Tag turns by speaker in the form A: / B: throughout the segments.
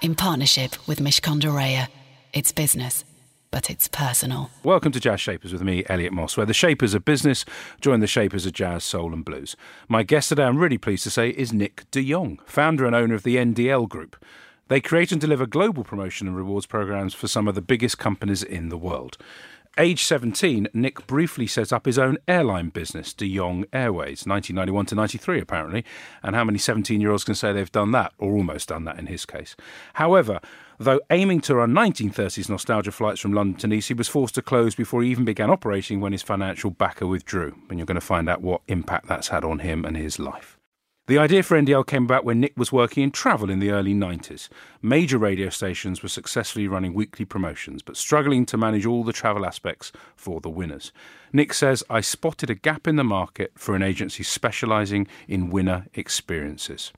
A: in partnership with Mishcon de Reya. It's business, but it's personal.
B: Welcome to Jazz Shapers with me, Elliot Moss, where the shapers of business join the shapers of jazz, soul, and blues. My guest today, I'm really pleased to say, is Nick de Jong, founder and owner of the NDL Group. They create and deliver global promotion and rewards programs for some of the biggest companies in the world. Age 17, Nick briefly set up his own airline business, De Jong Airways, 1991 to 93, apparently. And how many 17 year olds can say they've done that, or almost done that in his case? However, though aiming to run 1930s nostalgia flights from London to Nice, he was forced to close before he even began operating when his financial backer withdrew. And you're going to find out what impact that's had on him and his life. The idea for NDL came about when Nick was working in travel in the early 90s. Major radio stations were successfully running weekly promotions, but struggling to manage all the travel aspects for the winners. Nick says, I spotted a gap in the market for an agency specialising in winner experiences.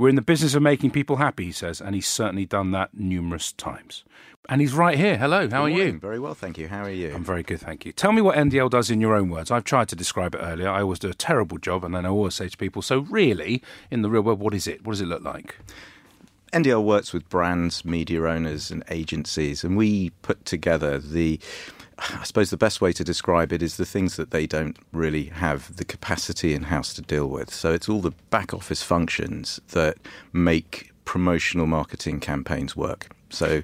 B: We're in the business of making people happy, he says, and he's certainly done that numerous times. And he's right here. Hello, how
C: Good
B: are
C: morning.
B: you?
C: Very well, thank you. How are you?
B: I'm very good, thank you. Tell me what NDL does in your own words. I've tried to describe it earlier. I always do a terrible job, and then I always say to people, so really, in the real world, what is it? What does it look like?
C: NDL works with brands, media owners, and agencies, and we put together the. I suppose the best way to describe it is the things that they don't really have the capacity in house to deal with. So it's all the back office functions that make promotional marketing campaigns work. So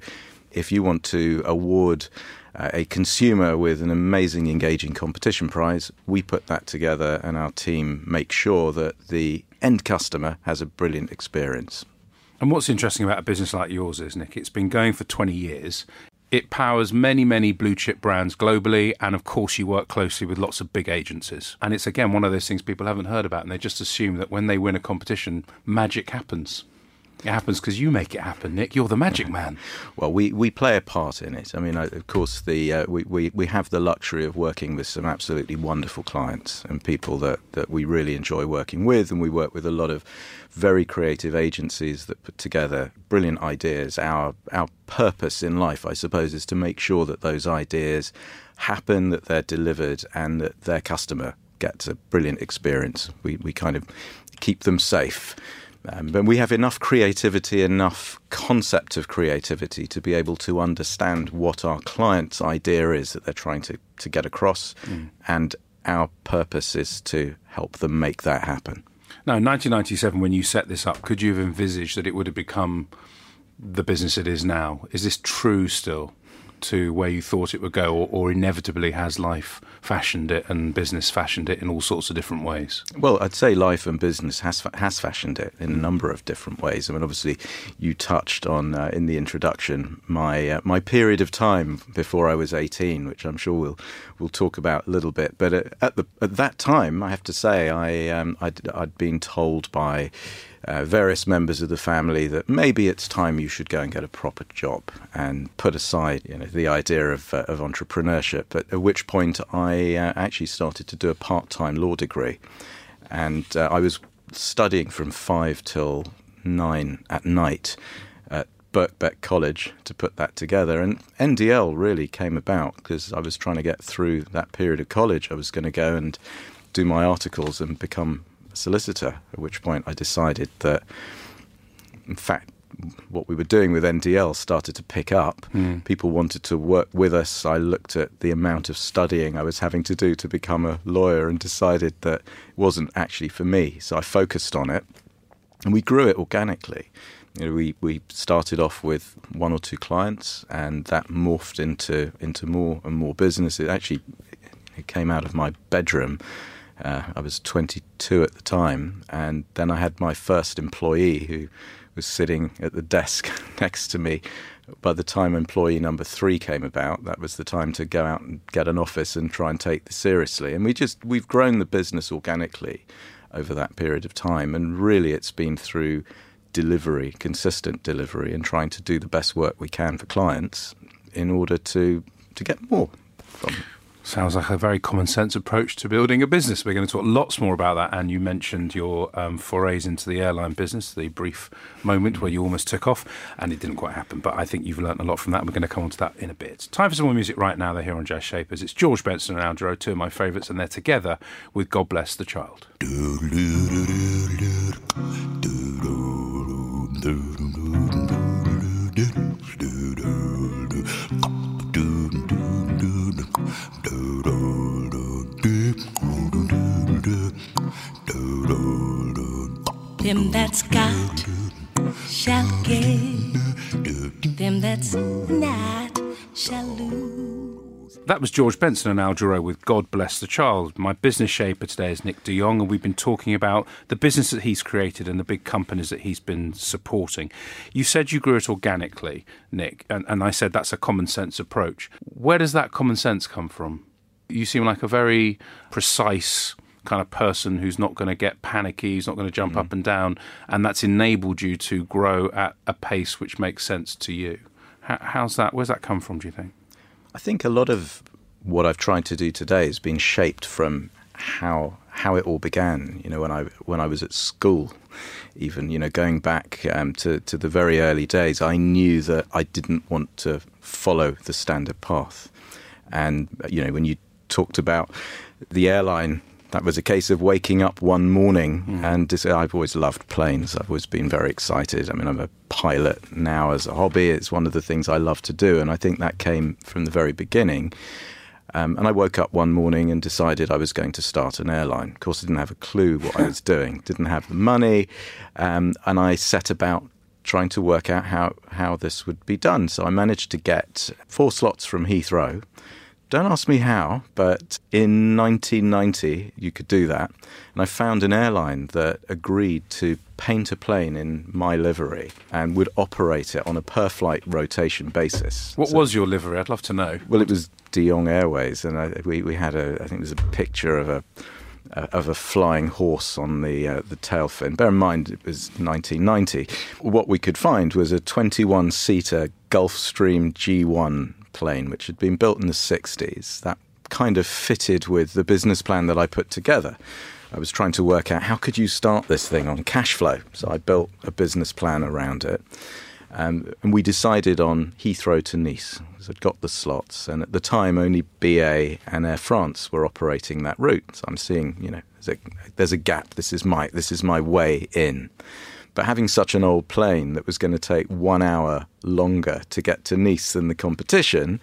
C: if you want to award uh, a consumer with an amazing, engaging competition prize, we put that together and our team make sure that the end customer has a brilliant experience.
B: And what's interesting about a business like yours is, Nick, it's been going for 20 years. It powers many, many blue chip brands globally. And of course, you work closely with lots of big agencies. And it's, again, one of those things people haven't heard about. And they just assume that when they win a competition, magic happens. It happens because you make it happen, Nick. You're the magic man.
C: Well, we, we play a part in it. I mean, of course, the uh, we, we, we have the luxury of working with some absolutely wonderful clients and people that, that we really enjoy working with, and we work with a lot of very creative agencies that put together brilliant ideas. Our our purpose in life, I suppose, is to make sure that those ideas happen, that they're delivered, and that their customer gets a brilliant experience. We we kind of keep them safe. Um, but we have enough creativity, enough concept of creativity to be able to understand what our client's idea is that they're trying to, to get across. Mm. And our purpose is to help them make that happen.
B: Now, in 1997, when you set this up, could you have envisaged that it would have become the business it is now? Is this true still? To where you thought it would go, or, or, inevitably has life fashioned it and business fashioned it in all sorts of different ways?
C: Well, I'd say life and business has has fashioned it in a number of different ways. I mean, obviously, you touched on uh, in the introduction my uh, my period of time before I was eighteen, which I'm sure we'll we'll talk about a little bit. But at, at the at that time, I have to say, I um, I'd, I'd been told by uh, various members of the family that maybe it's time you should go and get a proper job and put aside you know the idea of, uh, of entrepreneurship. At, at, which point I uh, actually started to do a part time law degree, and uh, I was studying from five till nine at night at Birkbeck College to put that together. And NDL really came about because I was trying to get through that period of college. I was going to go and do my articles and become solicitor, at which point I decided that, in fact, what we were doing with NDL started to pick up. Mm. People wanted to work with us. I looked at the amount of studying I was having to do to become a lawyer and decided that it wasn't actually for me. So I focused on it and we grew it organically. You know, we, we started off with one or two clients and that morphed into, into more and more business. It actually it came out of my bedroom uh, I was 22 at the time, and then I had my first employee who was sitting at the desk next to me. By the time employee number three came about, that was the time to go out and get an office and try and take this seriously. And we just we've grown the business organically over that period of time, and really it's been through delivery, consistent delivery, and trying to do the best work we can for clients in order to to get more from them.
B: Sounds like a very common sense approach to building a business. We're going to talk lots more about that. And you mentioned your um, forays into the airline business, the brief moment where you almost took off, and it didn't quite happen. But I think you've learned a lot from that. We're going to come on to that in a bit. Time for some more music right now. They're here on Jazz Shapers. It's George Benson and Al Jarreau, two of my favourites, and they're together with God Bless the Child.
D: Them that's got shall them that's not shall lose.
B: That was George Benson and Al Jarreau with God Bless the Child. My business shaper today is Nick de Jong, and we've been talking about the business that he's created and the big companies that he's been supporting. You said you grew it organically, Nick, and, and I said that's a common sense approach. Where does that common sense come from? You seem like a very precise kind of person who's not going to get panicky, he's not going to jump
C: Mm.
B: up and down, and that's enabled you to grow at a pace which makes sense to you. How, how's that? Where's that come from? Do you think?
C: I think a lot of what I've tried to do today has been shaped from how how it all began. You know, when I when I was at school, even you know, going back um, to to the very early days, I knew that I didn't want to follow the standard path. And you know, when you talked about the airline. That was a case of waking up one morning and dis- I've always loved planes. I've always been very excited. I mean, I'm a pilot now as a hobby. It's one of the things I love to do. And I think that came from the very beginning. Um, and I woke up one morning and decided I was going to start an airline. Of course, I didn't have a clue what I was doing, didn't have the money. Um, and I set about trying to work out how, how this would be done. So I managed to get four slots from Heathrow. Don't ask me how, but in 1990 you could do that. And I found an airline that agreed to paint a plane in my livery and would operate it on a per flight rotation basis.
B: What
C: So-
B: was your livery? I'd love to know.
C: well, it was De Jong Airways, and I, we we had a I think there's a picture of a uh, of a flying horse on the uh, the tail fin. Bear in mind it was 1990. What we could find was a 21 seater Gulfstream G1 plane, which had been built in the 60s. That kind of fitted with the business plan that I put together. I was trying to work out how could you start this thing on cash flow. So I built a business plan around it. Um, and we decided on Heathrow to Nice. I'd got the slots, and at the time, only BA and Air France were operating that route. So I'm seeing, you know, there's a, there's a gap. This is my this is my way in. But having such an old plane that was going to take one hour longer to get to Nice than the competition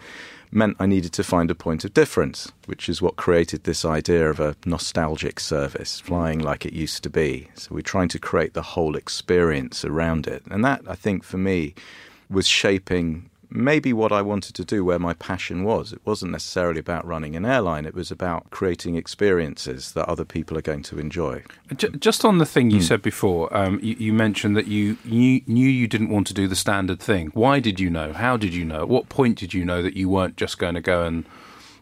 C: meant I needed to find a point of difference, which is what created this idea of a nostalgic service, flying like it used to be. So we're trying to create the whole experience around it. And that, I think, for me, was shaping maybe what I wanted to do where my passion was. It wasn't necessarily about running an airline, it was about creating experiences that other people are going to enjoy.
B: Just on the thing you said before, um, you, you mentioned that you knew, knew you didn't want to do the standard thing. Why did you know? How did you know? At what point did you know that you weren't just going to go and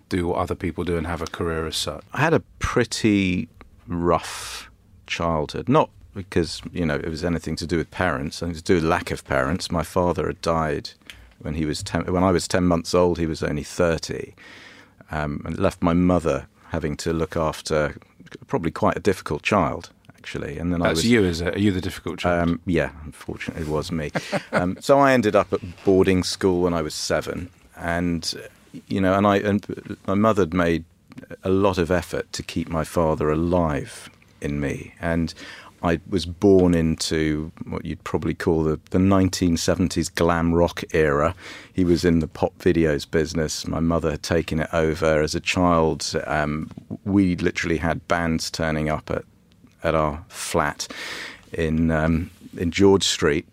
B: do what other people do and have a career as such?
C: I had a pretty rough childhood. Not because you know it was anything to do with parents, and to do with lack of parents. My father had died when he was ten, when I was ten months old. He was only thirty, um, and left my mother having to look after probably quite a difficult child actually. And then I
B: That's
C: was
B: you, is it? Are you the difficult child?
C: um, yeah, unfortunately, it was me. um, so I ended up at boarding school when I was seven, and you know, and I and my mother had made a lot of effort to keep my father alive in me, and I was born into what you'd probably call the, the 1970s glam rock era. He was in the pop videos business. My mother had taken it over. As a child, um, we literally had bands turning up at at our flat in um, in George Street,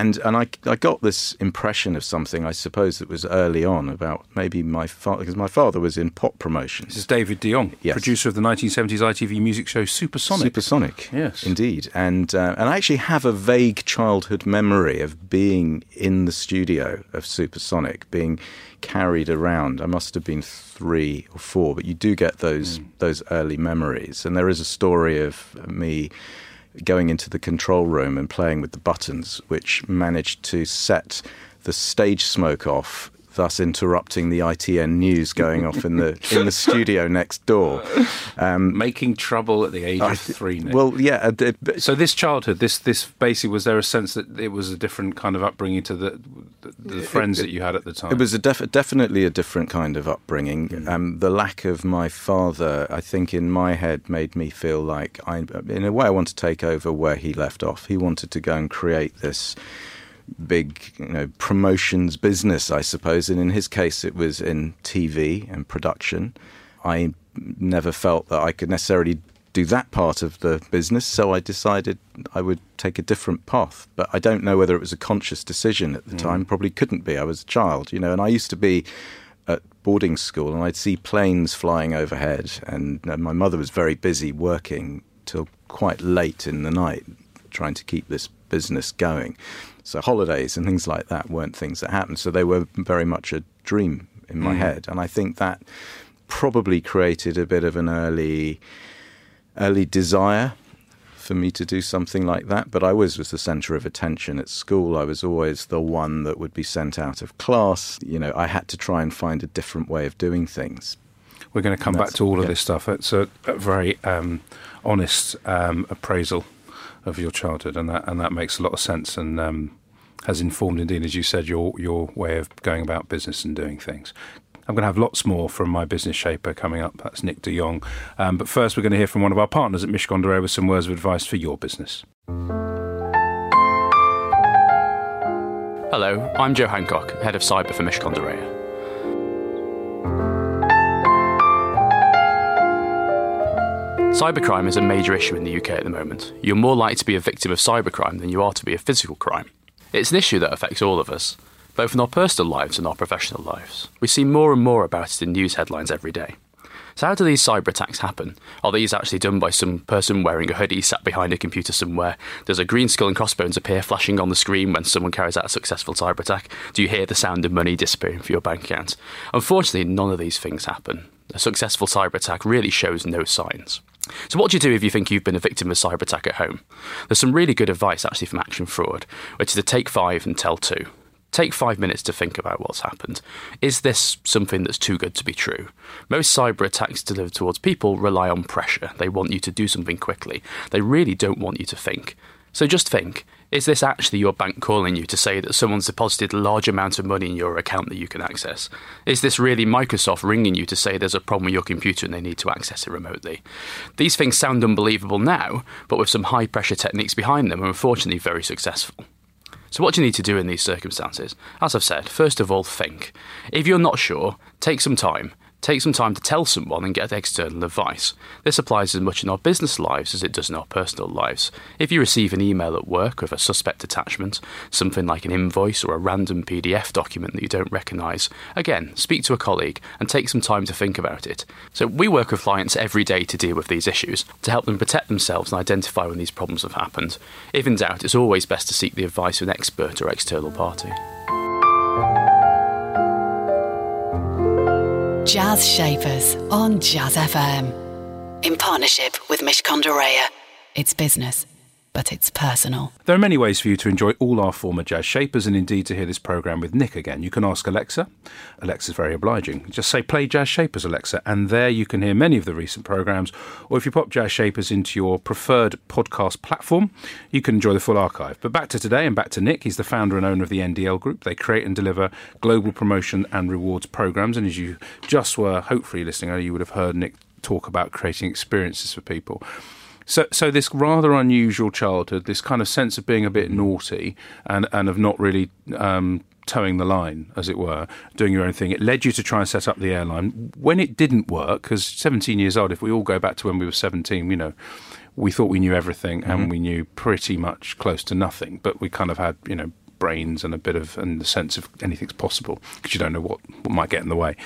C: and and I I got this impression of something I suppose that was early on about maybe my father because my father was in pop promotions.
B: this is David de Jong,
C: Yes.
B: producer of the 1970s ITV music show Supersonic.
C: Supersonic,
B: Yes.
C: indeed, and uh, and I actually have a vague childhood memory of being in the studio of Supersonic, being carried around. I must have been three or four, but you do get those those early memories, and there is a story of me going into the control room and playing with the buttons, which managed to set the stage smoke off thus interrupting the ITN news going off in the in the studio next door.
B: Um, Making trouble at the age of three.
C: Nick. Well, yeah. Uh,
B: so this childhood, this this basically was there a sense that it was a different kind of upbringing to the the, the friends it, that you had at the time.
C: It was a def- definitely a different kind of upbringing. Mm. Um, the lack of my father, I think, in my head, made me feel like I, in a way, I want to take over where he left off. He wanted to go and create this big you know, promotions business, I suppose. And in his case, it was in TV and production. I never felt that I could necessarily do that part of the business, so I decided I would take a different path. But I don't know whether it was a conscious decision at the mm. time. Probably couldn't be. I was a child, you know, and I used to be at boarding school and I'd see planes flying overhead, and uh, my mother was very busy working till quite late in the night trying to keep this business going. So holidays and things like that weren't things that happened. So they were very much a dream in my mm. head, and I think that probably created a bit of an early early desire for me to do something like that. But I always was the centre of attention at school. I was always the one that would be sent out of class. You know, I had to try and find a different way of doing things.
B: We're going to come back to all of this stuff. It's a, a very um, honest um, appraisal of your childhood, and that and that makes a lot of sense and um, has informed, indeed, as you said, your your way of going about business and doing things. I'm going to have lots more from my business shaper coming up. That's Nick de Jong. Um, but first, we're going to hear from one of our partners at Mishcon de with some words of advice for your business.
E: Hello, I'm Joe Hancock, head of cyber for Mishcon Cybercrime is a major issue in the UK at the moment. You're more likely to be a victim of cybercrime than you are to be a physical crime. It's an issue that affects all of us, both in our personal lives and our professional lives. We see more and more about it in news headlines every day. So, how do these cyber attacks happen? Are these actually done by some person wearing a hoodie sat behind a computer somewhere? Does a green skull and crossbones appear flashing on the screen when someone carries out a successful cyber attack? Do you hear the sound of money disappearing from your bank account? Unfortunately, none of these things happen. A successful cyber attack really shows no signs. So, what do you do if you think you've been a victim of a cyber attack at home? There's some really good advice actually from Action Fraud, which is to take five and tell two. Take five minutes to think about what's happened. Is this something that's too good to be true? Most cyber attacks delivered towards people rely on pressure. They want you to do something quickly. They really don't want you to think. So just think is this actually your bank calling you to say that someone's deposited a large amount of money in your account that you can access? Is this really Microsoft ringing you to say there's a problem with your computer and they need to access it remotely? These things sound unbelievable now, but with some high pressure techniques behind them are unfortunately very successful. So, what do you need to do in these circumstances? As I've said, first of all, think. If you're not sure, take some time Take some time to tell someone and get external advice. This applies as much in our business lives as it does in our personal lives. If you receive an email at work with a suspect attachment, something like an invoice or a random PDF document that you don't recognise, again, speak to a colleague and take some time to think about it. So, we work with clients every day to deal with these issues, to help them protect themselves and identify when these problems have happened. If in doubt, it's always best to seek the advice of an expert or external party.
A: Jazz Shapers on Jazz FM. In partnership with Mishcon de It's business but it's personal.
B: There are many ways for you to enjoy all our former jazz shapers and indeed to hear this programme with Nick again. You can ask Alexa. Alexa's very obliging. Just say, play Jazz Shapers, Alexa, and there you can hear many of the recent programmes. Or if you pop Jazz Shapers into your preferred podcast platform, you can enjoy the full archive. But back to today and back to Nick. He's the founder and owner of the NDL Group. They create and deliver global promotion and rewards programmes. And as you just were hopefully listening, you would have heard Nick talk about creating experiences for people. So, so this rather unusual childhood, this kind of sense of being a bit naughty and and of not really um, toeing the line, as it were, doing your own thing. It led you to try and set up the airline. When it didn't work, because 17 years old, if we all go back to when we were 17, you know, we thought we knew everything mm-hmm. and we knew pretty much close to nothing, but we kind of had, you know, brains and a bit of and the sense of anything's possible because you don't know what, what might get in the way.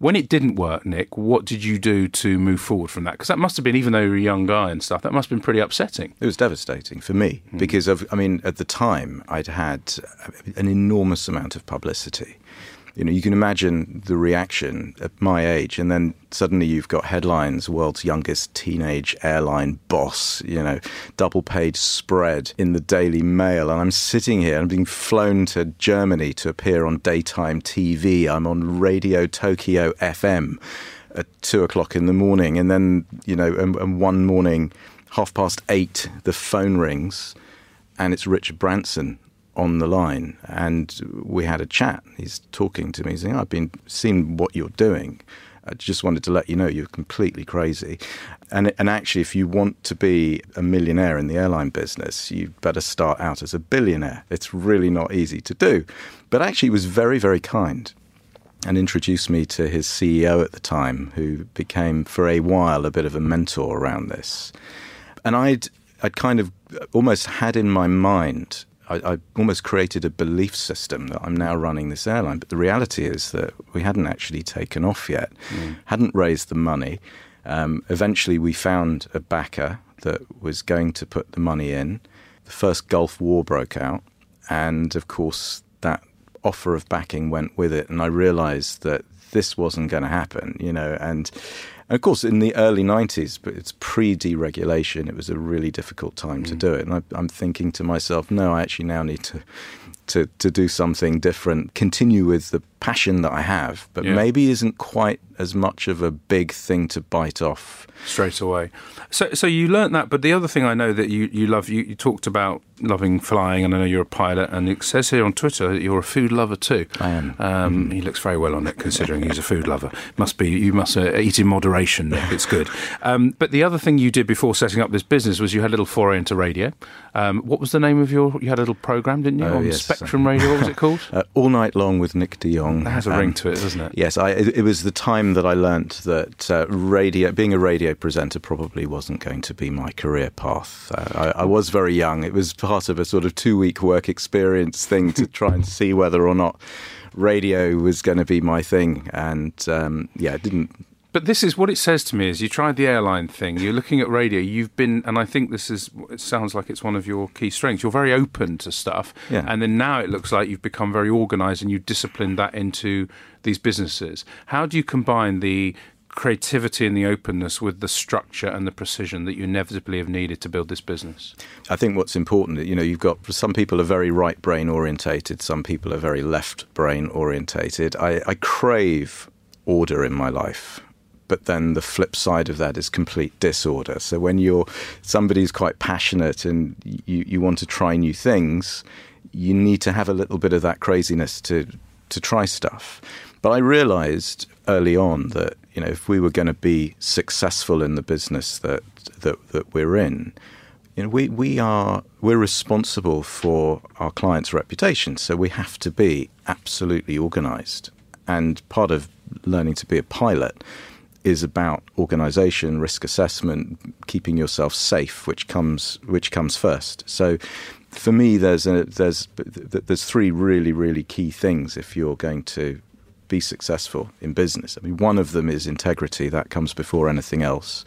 B: When it didn't work, Nick, what did you do to move forward from that? Because that must have been, even though you were a young guy and stuff, that must have been pretty upsetting.
C: It was devastating for me mm. because of, I mean, at the time I'd had an enormous amount of publicity. You know, you can imagine the reaction at my age, and then suddenly you've got headlines: "World's youngest teenage airline boss," you know, double page spread in the Daily Mail, and I'm sitting here. I'm being flown to Germany to appear on daytime TV. I'm on Radio Tokyo FM at two o'clock in the morning, and then you know, and, and one morning, half past eight, the phone rings, and it's Richard Branson on the line, and we had a chat. He's talking to me, saying, "I've been seeing what you're doing. I just wanted to let you know you're completely crazy." And and actually, if you want to be a millionaire in the airline business, you better start out as a billionaire. It's really not easy to do. But actually, he was very very kind and introduced me to his CEO at the time, who became for a while a bit of a mentor around this. And I'd I'd kind of almost had in my mind I, I, almost created a belief system that I'm now running this airline. But the reality is that we hadn't actually taken off yet, mm. hadn't raised the money. Um, eventually, we found a backer that was going to put the money in. The first Gulf War broke out, and of course, that offer of backing went with it. And I realized that this wasn't going to happen, you know, and and of course, in the early 90s, but it's pre deregulation, it was a really difficult time mm. to do it. And I, I'm thinking to myself, no, I actually now need to, to, to do something different, continue with the passion that I have, but yeah. maybe isn't quite as much of a big thing to bite off
B: straight away. So, so you learnt that, but the other thing I know that you, you love, you, you talked about loving flying, and I know you're a pilot, and it says here on Twitter that you're a food lover too.
C: I am.
B: Um, mm-hmm. He looks very well on it, considering he's a food lover. Must be you must uh, eat in moderation. Nick. It's good. Um, but the other thing you did before setting up this business was you had a little foray into radio. Um, what was the name of your? You had a little program, didn't you,
C: oh,
B: on
C: yes.
B: Spectrum Radio? What was it called?
C: uh, All night long with Nick De Jong.
B: That has a ring to it, doesn't it?
C: Yes, I, it, it, was the time that I learnt that uh, radio, being a radio presenter, probably wasn't going to be my career path. Uh, I, I, was very young. It was part of a sort of two-week work experience thing to try and see whether or not radio was going to be my thing, and um, yeah, it didn't
B: but this is what it says to me is you tried the airline thing, you're looking at radio, you've been, and I think this is, it sounds like it's one of your key strengths. You're very open to stuff.
C: Yeah.
B: And then now it looks like you've become very organized and you've disciplined that into these businesses. How do you combine the creativity and the openness with the structure and the precision that you inevitably have needed to build this business?
C: I think what's important, you know, you've got some people are very right brain orientated, some people are very left brain orientated. I, I crave order in my life but then the flip side of that is complete disorder. So when you're somebody's quite passionate and you, you want to try new things, you need to have a little bit of that craziness to to try stuff. But I realized early on that you know if we were going to be successful in the business that that, that we're in, you know we, we are we're responsible for our clients' reputation, so we have to be absolutely organized. And part of learning to be a pilot is about organization, risk assessment, keeping yourself safe, which comes which comes first. So for me there's a, there's there's three really really key things if you're going to be successful in business. I mean one of them is integrity that comes before anything else.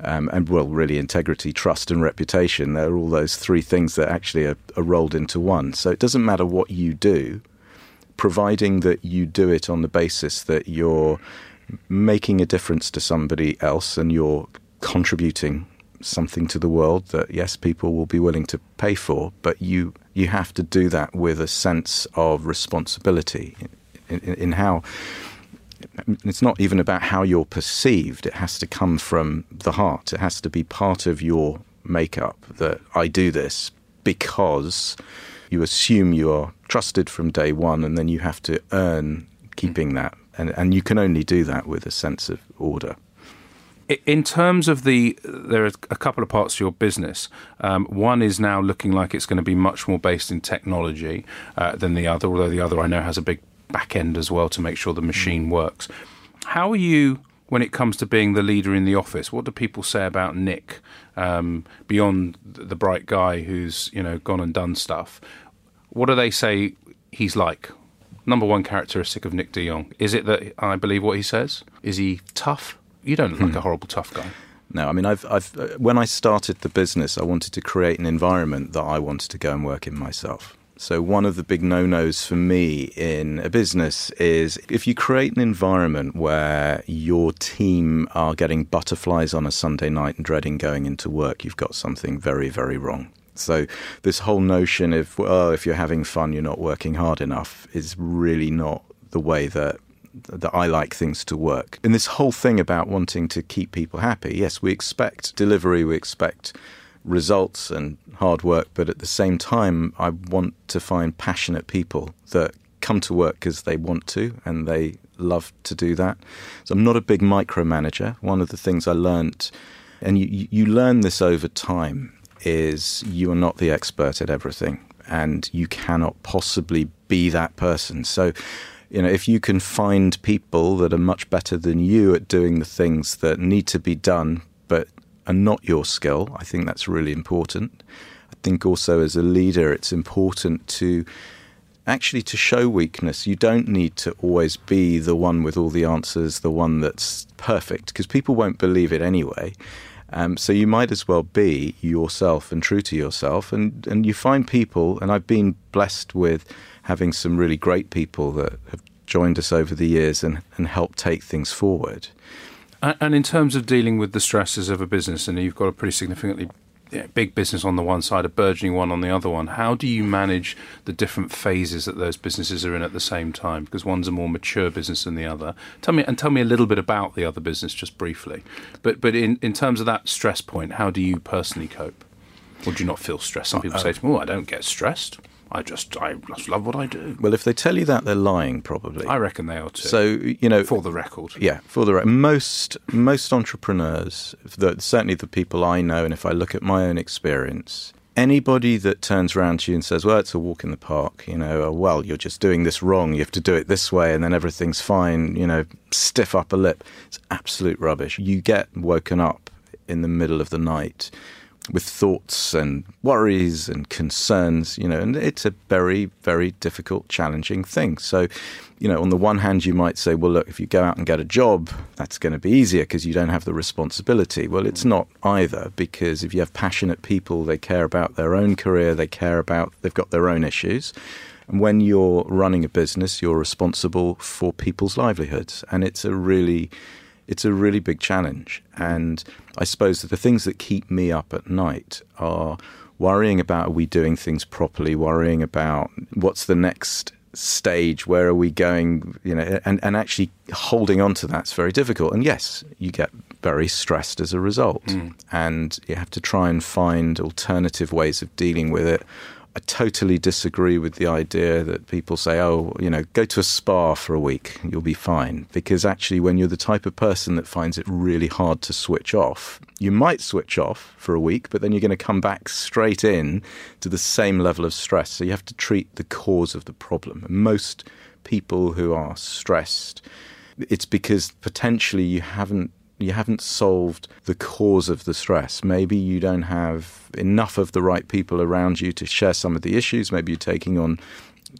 C: Um, and well, really, integrity, trust, and reputation. They're all those three things that actually are, are rolled into one. So it doesn't matter what you do, providing that you do it on the basis that you're making a difference to somebody else and you're contributing something to the world that yes people will be willing to pay for but you you have to do that with a sense of responsibility in, in, how it's not even about how you're perceived it has to come from the heart it has to be part of your makeup that I do this because you assume you are trusted from day one and then you have to earn keeping that and and you can only do that with a sense of order.
B: In terms of the, there are a couple of parts to your business. Um, one is now looking like it's going to be much more based in technology uh, than the other, although the other I know has a big back end as well to make sure the machine works. How are you when it comes to being the leader in the office? What do people say about Nick um, beyond the bright guy who's you know gone and done stuff? What do they say he's like? number one characteristic of Nick De Jong? Is it that I believe what he says? Is he tough? You don't look like a hmm. horrible tough guy.
C: No, I mean, I've, I've, uh, when I started the business, I wanted to create an environment that I wanted to go and work in myself. So, one of the big no nos for me in a business is if you create an environment where your team are getting butterflies on a Sunday night and dreading going into work, you've got something very, very wrong. So, this whole notion of, well, if you're having fun, you're not working hard enough is really not the way that that I like things to work. And this whole thing about wanting to keep people happy, yes, we expect delivery, we expect results and hard work, but at the same time, I want to find passionate people that come to work because they want to and they love to do that. So I'm not a big micromanager. One of the things I learned, and you, you learn this over time, is you are not the expert at everything and you cannot possibly be that person. So, you know, if you can find people that are much better than you at doing the things that need to be done, and not your skill. I think that's really important. I think also as a leader, it's important to actually to show weakness. You don't need to always be the one with all the answers, the one that's perfect, because people won't believe it anyway. Um, so you might as well be yourself and true to yourself. And, and you find people, and I've been blessed with having some really great people that have joined us over the years and, and helped take things forward.
B: And in terms of dealing with the stresses of a business, and you've got a pretty significantly big business on the one side, a burgeoning one on the other one, how do you manage the different phases that those businesses are in at the same time? Because one's a more mature business than the other. Tell me and tell me a little bit about the other business just briefly. But but in, in terms of that stress point, how do you personally cope? Or do you not feel stressed? Some uh, people uh, say to me, "Oh, I don't get stressed." I just I just love what I do.
C: Well, if they tell you that, they're lying, probably.
B: I reckon they are too.
C: So you know,
B: for the record,
C: yeah, for the record, most most entrepreneurs, the, certainly the people I know, and if I look at my own experience, anybody that turns around to you and says, "Well, it's a walk in the park," you know, or, "Well, you're just doing this wrong. You have to do it this way, and then everything's fine," you know, stiff upper lip. It's absolute rubbish. You get woken up in the middle of the night with thoughts and worries and concerns, you know, and it's a very, very difficult, challenging thing. So, you know, on the one hand, you might say, well, look, if you go out and get a job, that's going to be easier because you don't have the responsibility. Well, it's not either because if you have passionate people, they care about their own career, they care about, they've got their own issues. And when you're running a business, you're responsible for people's livelihoods. And it's a really, it's a really big challenge. And I suppose that the things that keep me up at night are worrying about are we doing things properly, worrying about what's the next stage, where are we going, you know, and, and actually holding on to that's very difficult. And yes, you get very stressed as a result. Mm. And you have to try and find alternative ways of dealing with it I totally disagree with the idea that people say, oh, you know, go to a spa for a week, you'll be fine. Because actually, when you're the type of person that finds it really hard to switch off, you might switch off for a week, but then you're going to come back straight in to the same level of stress. So you have to treat the cause of the problem. Most people who are stressed, it's because potentially you haven't you haven't solved the cause of the stress. Maybe you don't have enough of the right people around you to share some of the issues. Maybe you're taking on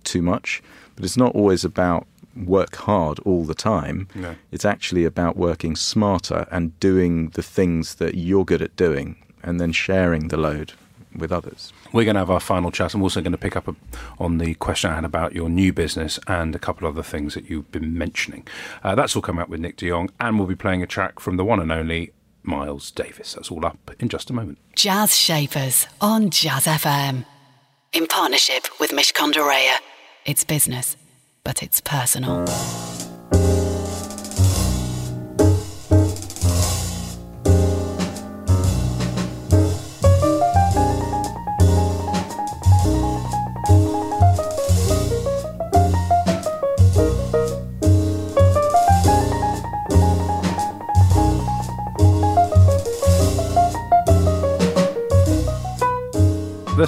C: too much. But it's not always about work hard all the time. No. It's actually about working smarter and doing the things that you're good at doing and then sharing the load with others.
B: We're going to have our final chat. I'm also going to pick up a, on the question I had about your new business and a couple of other things that you've been mentioning. Uh, that's all coming up with Nick de Jong, and we'll be playing a track from the one and only Miles Davis. That's all up in just a moment.
A: Jazz Shapers on Jazz FM. In partnership with Mishcon de Reya. It's business, but it's personal.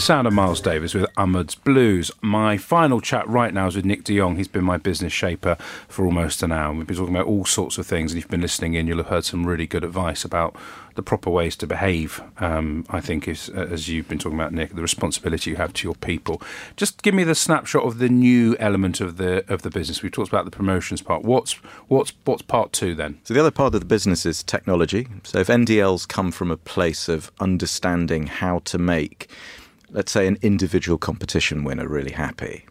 B: Sound of Miles Davis with Ahmad's Blues. My final chat right now is with Nick de Jong. He's been my business shaper for almost an hour. We've been talking about all sorts of things, and if you've been listening in, you'll have heard some really good advice about the proper ways to behave. Um, I think is as you've been talking about, Nick, the responsibility you have to your people. Just give me the snapshot of the new element of the of the business. We've talked about the promotions part. What's what's what's part two then?
C: So the other part of the business is technology. So if NDLs come from a place of understanding how to make let's say, an individual competition winner really happy.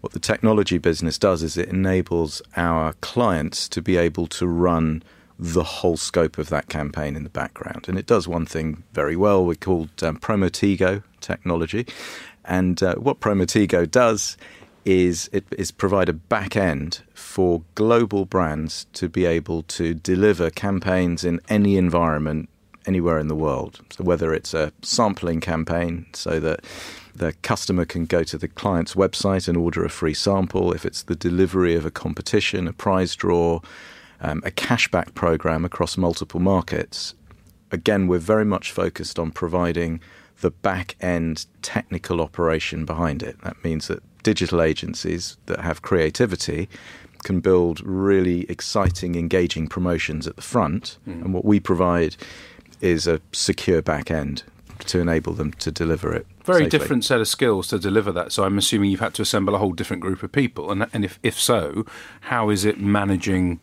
C: What the technology business does is it enables our clients to be able to run the whole scope of that campaign in the background. And it does one thing very well. We're called um, Promotigo technology. And uh, what Promotigo does is it is provide a back end for global brands to be able to deliver campaigns in any environment anywhere in the world. So whether it's a sampling campaign so that the customer can go to the client's website and order a free sample, if it's the delivery of a competition, a prize draw, um, a cashback program across multiple markets. Again, we're very much focused on providing the back end technical operation behind it. That means that digital agencies that have creativity can build really exciting, engaging promotions at the front. Mm. And what we provide is a secure back end to enable them to deliver it.
B: Very
C: safely.
B: different set of skills to deliver that. So I'm assuming you've had to assemble a whole different group of people. And, and if, if so, how is it managing?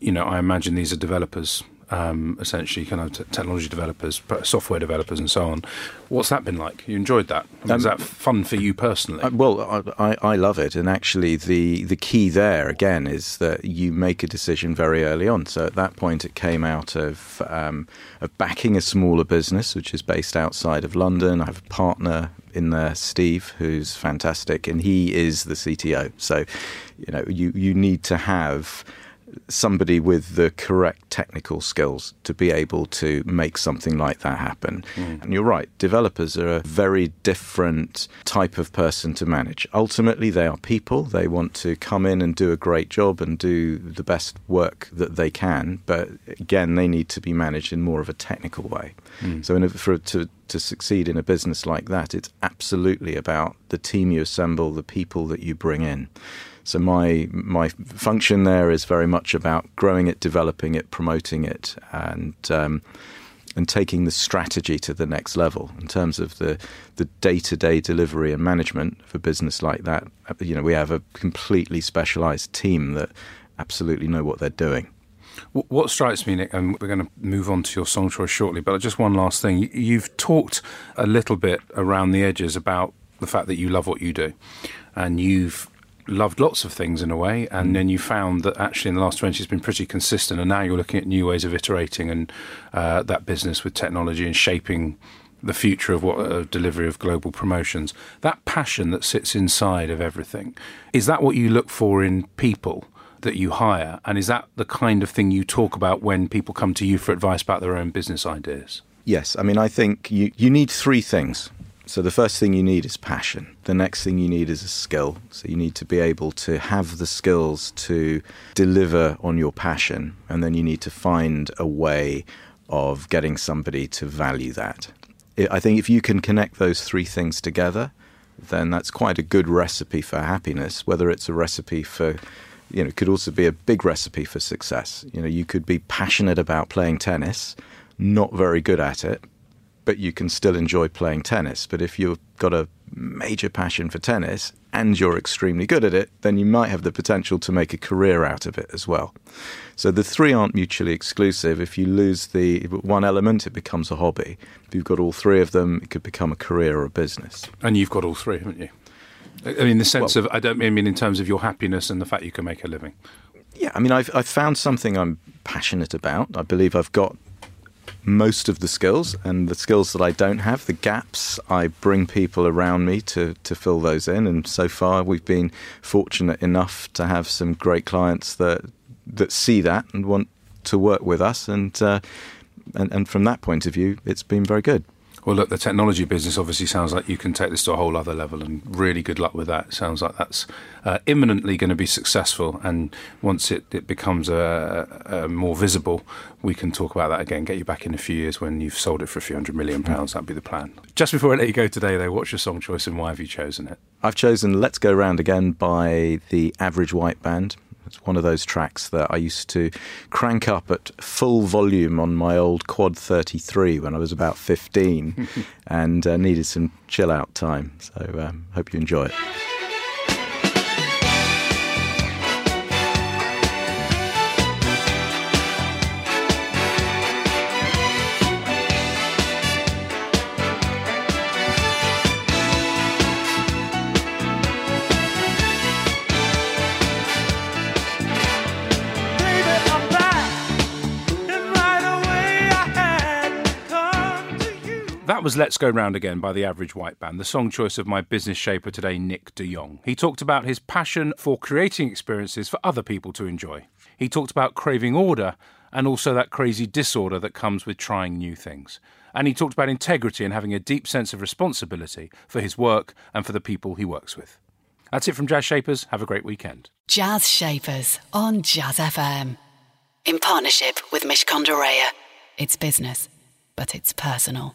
B: You know, I imagine these are developers um, essentially kind of t- technology developers, software developers, and so on. What's that been like? You enjoyed that? Um, is that fun for you personally?
C: Uh, well, I, I, love it, and actually, the the key there again is that you make a decision very early on. So at that point, it came out of um, of backing a smaller business, which is based outside of London. I have a partner in there, Steve, who's fantastic, and he is the CTO. So, you know, you you need to have somebody with the correct technical skills to be able to make something like that happen. Mm. And you're right, developers are a very different type of person to manage. Ultimately, they are people. They want to come in and do a great job and do the best work that they can. But again, they need to be managed in more of a technical way. Mm. So, a, for to to succeed in a business like that, it's absolutely about the team you assemble, the people that you bring in. So my my function there is very much about growing it, developing it, promoting it, and um, and taking the strategy to the next level in terms of the the day to day delivery and management for business like that. You know, we have a completely specialised team that absolutely know what they're doing.
B: What strikes me, Nick, and we're going to move on to your song choice shortly, but just one last thing. You've talked a little bit around the edges about the fact that you love what you do, and you've loved lots of things in a way, and mm. then you found that actually in the last 20 it's been pretty consistent, and now you're looking at new ways of iterating and uh, that business with technology and shaping the future of what uh, delivery of global promotions. That passion that sits inside of everything is that what you look for in people that you hire, and is that the kind of thing you talk about when people come to you for advice about their own business ideas?
C: Yes, I mean I think you you need three things so the first thing you need is passion. The next thing you need is a skill. So you need to be able to have the skills to deliver on your passion, and then you need to find a way of getting somebody to value that. I think if you can connect those three things together, then that's quite a good recipe for happiness. Whether it's a recipe for you know, it could also be a big recipe for success. You know, you could be passionate about playing tennis, not very good at it, but you can still enjoy playing tennis. But if you've got a major passion for tennis and you're extremely good at it, then you might have the potential to make a career out of it as well. So the three aren't mutually exclusive. If you lose the one element, it becomes a hobby. If you've got all three of them, it could become a career or a business.
B: And you've got all three, haven't you? I mean, the sense well, of, I don't mean in terms of your happiness and the fact you can make a living.
C: Yeah, I mean, I've, I've found something I'm passionate about. I believe I've got most of the skills and the skills that I don't have, the gaps, I bring people around me to, to fill those in. And so far, we've been fortunate enough to have some great clients that that see that and want to work with us. And uh, and, and from that point of view, it's been very good.
B: Well, look, the technology business obviously sounds like you can take this to a whole other level, and really good luck with that. It sounds like that's uh, imminently going to be successful, and once it, it becomes uh, more visible, we can talk about that again. Get you back in a few years when you've sold it for a few hundred million pounds. That'd be the plan. Just before I let you go today, though, what's your song choice and why have you chosen it?
C: I've chosen "Let's Go Round Again" by the Average White Band. It's one of those tracks that I used to crank up at full volume on my old Quad 33 when I was about 15 and uh, needed some chill out time. So, um, hope you enjoy it.
B: That was Let's Go Round Again by the Average White Band, the song choice of my business shaper today, Nick de Jong. He talked about his passion for creating experiences for other people to enjoy. He talked about craving order and also that crazy disorder that comes with trying new things. And he talked about integrity and having a deep sense of responsibility for his work and for the people he works with. That's it from Jazz Shapers. Have a great weekend.
A: Jazz Shapers on Jazz FM. In partnership with Mishcon de It's business, but it's personal.